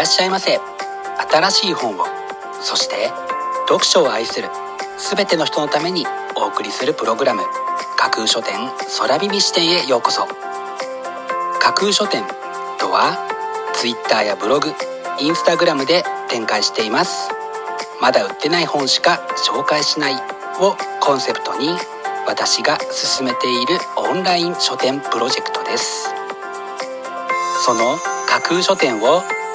らっしゃいませ。新しい本をそして読書を愛する全ての人のためにお送りするプログラム架空書店空耳視点へようこそ。架空書店とは Twitter やブログインスタグラムで展開しています。まだ売ってない本しか紹介しないをコンセプトに私が進めているオンライン書店プロジェクトです。その架空書店を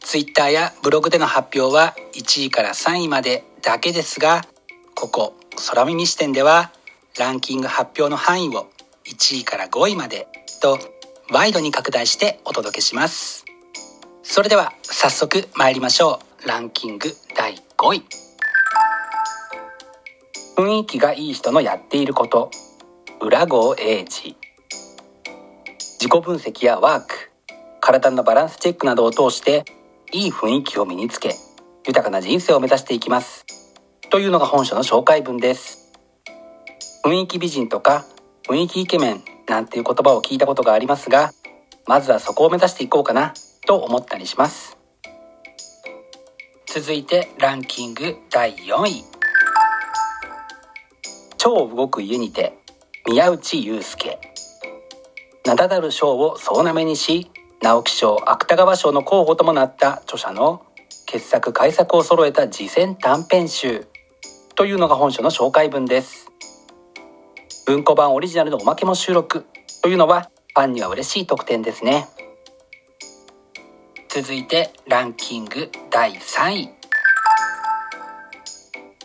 Twitter やブログでの発表は1位から3位までだけですがここ空耳視点ではランキング発表の範囲を1位から5位までとワイドに拡大してお届けします。それでは早速参りましょう。ランキング第5位。雰囲気がいい人のやっていること。裏郷英二自己分析やワーク。体のバランスチェックなどを通していい雰囲気を身につけ豊かな人生を目指していきます。というのが本書の紹介文です。雰囲気美人とか雰囲気イケメンなんていう言葉を聞いたことがありますがまずはそこを目指していこうかなと思ったりします。続いてランキング第4位。超動く家にて宮内悠介。名だたる賞を総なめにし直木賞芥川賞の候補ともなった著者の傑作改作を揃えた次戦短編集というのが本書の紹介文です。文庫版オリジナルのおまけも収録というのはファンには嬉しい特典ですね。続いてランキング第3位。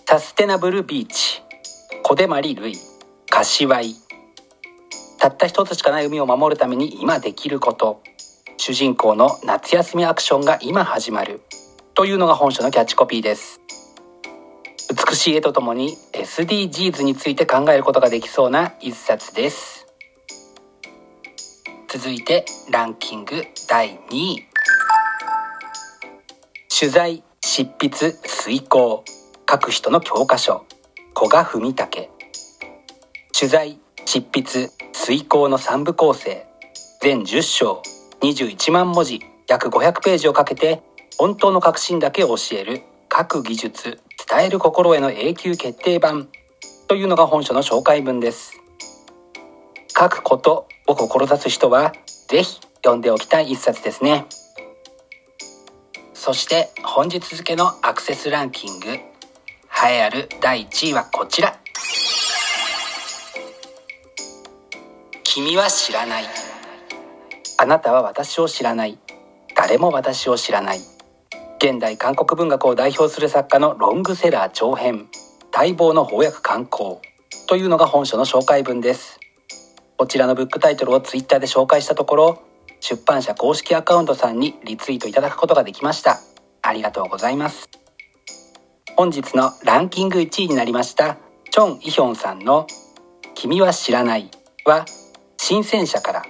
サステナブルビーチ。小出まりるい柏井。たった一つしかない海を守るために今できること。主人公の夏休みアクションが今始まるというのが本書のキャッチコピーです。美しい絵とともに SDGs について考えることができそうな一冊です。続いてランキング第2位。取材執筆遂行。書く人の教科書。古賀文武。取材執筆遂行の3部構成。全10章。21万文字約500ページをかけて本当の革新だけを教える各技術伝える心への永久決定版というのが本書の紹介文です。書くことを志す人はぜひ読んでおきたい一冊ですね。そして本日付のアクセスランキング栄えある第1位はこちら。君は知らない。あなたは私を知らない。誰も私を知らない。現代韓国文学を代表する作家のロングセラー長編。待望の翻訳刊行。というのが本書の紹介文です。こちらのブックタイトルをツイッターで紹介したところ出版社公式アカウントさんにリツイートいただくことができました。ありがとうございます。本日のランキング1位になりましたチョン・イヒョンさんの「君は知らない」は新鮮社から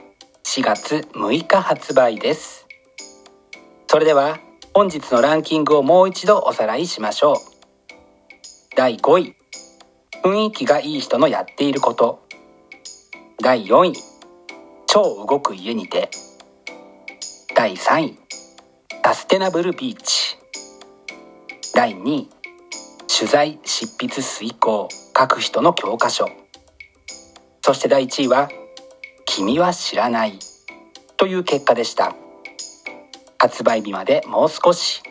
4月6日発売です。それでは本日のランキングをもう一度おさらいしましょう。第5位。雰囲気がいい人のやっていること。第4位。超動く家にて。第3位。サステナブルビーチ。第2位。取材執筆遂行。書く人の教科書。そして第1位は「君は知らない」という結果でした。発売日までもう少し。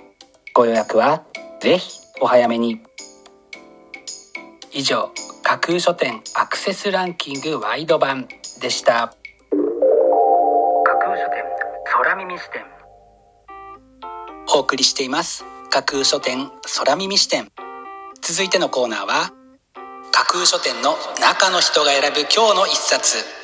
ご予約はぜひお早めに。以上架空書店アクセスランキングワイド版でした。架空書店空耳視点。お送りしています。架空書店空耳視点。続いてのコーナーは架空書店の中の人が選ぶ今日の一冊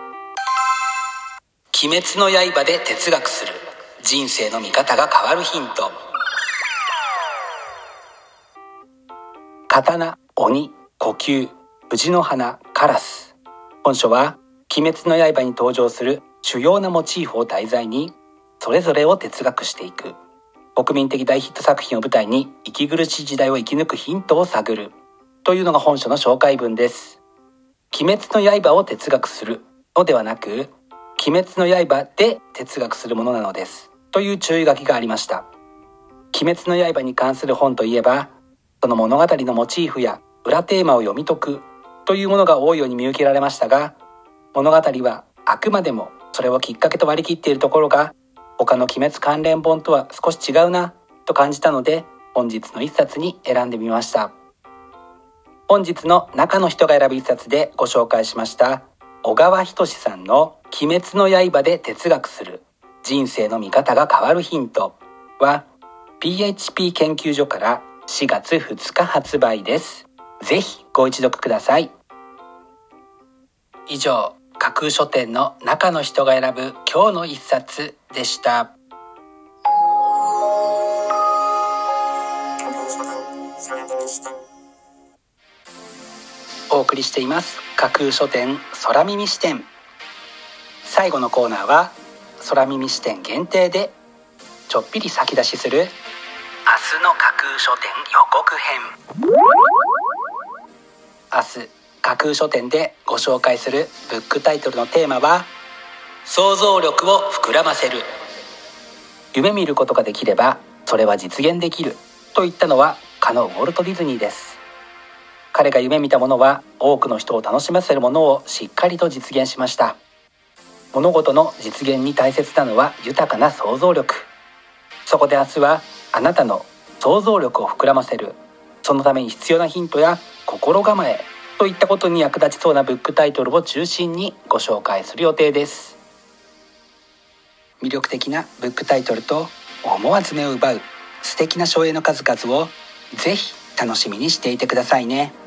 鬼滅の刃」で哲学する。人生の見方が変わるヒント。刀鬼呼吸藤の花カラス。本書は「鬼滅の刃」に登場する主要なモチーフを題材にそれぞれを哲学していく。国民的大ヒット作品を舞台に息苦しい時代を生き抜くヒントを探る。というのが本書の紹介文です。鬼滅の刃を哲学するのではなく鬼滅の刃で哲学するものなのですという注意書きがありました。鬼滅の刃に関する本といえばその物語のモチーフや裏テーマを読み解くというものが多いように見受けられましたが物語はあくまでもそれをきっかけと割り切っているところが他の鬼滅関連本とは少し違うなと感じたので本日の一冊に選んでみました。本日の中の人が選ぶ一冊でご紹介しました。小川仁さんの「鬼滅の刃で哲学する人生の見方が変わるヒント」は PHP 研究所から4月2日発売です。ぜひご一読ください。以上架空書店の中の人が選ぶ今日の一冊でした。お送りしています。架空書店空耳視点。最後のコーナーは空耳視点限定でちょっぴり先出しする明日の架空書店予告編。明日架空書店でご紹介するブックタイトルのテーマは想像力を膨らませる。夢見ることができればそれは実現できる。と言ったのはかのウォルト・ディズニーです。彼が夢見たものは多くの人を楽しませるものをしっかりと実現しました。物事の実現に大切なのは豊かな想像力。そこで明日はあなたの想像力を膨らませる。そのために必要なヒントや心構え。といったことに役立ちそうなブックタイトルを中心にご紹介する予定です。魅力的なブックタイトルと思わず目を奪う。素敵な書影の数々をぜひ楽しみにしていてくださいね。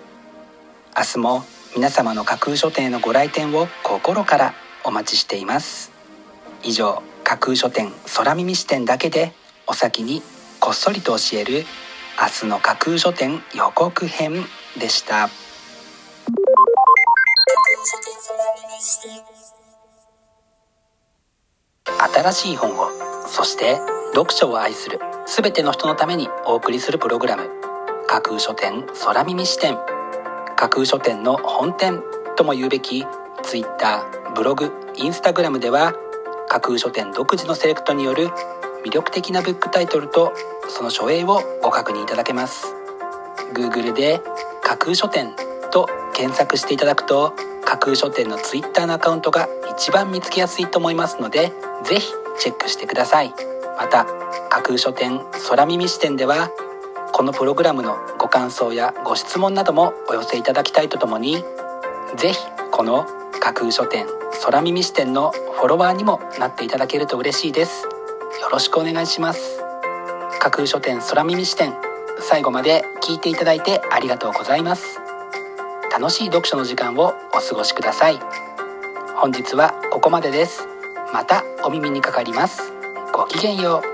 明日も皆様の架空書店のご来店を心からお待ちしています。以上架空書店空耳視点だけでお先にこっそりと教える明日の架空書店予告編でした。新しい本をそして読書を愛する全ての人のためにお送りするプログラム架空書店空耳視点。架空書店の本店とも言うべき Twitter ブログインスタグラムでは架空書店独自のセレクトによる魅力的なブックタイトルとその書影をご確認いただけます。Google で架空書店と検索していただくと架空書店の Twitter のアカウントが一番見つけやすいと思いますのでぜひチェックしてください。また架空書店空耳視点ではこのプログラムの感想やご質問などもお寄せいただきたいとともにぜひこの架空書店空耳視点のフォロワーにもなっていただけると嬉しいです。よろしくお願いします。架空書店空耳視点最後まで聞いていただいてありがとうございます。楽しい読書の時間をお過ごしください。本日はここまでです。またお耳にかかります。ごきげんよう。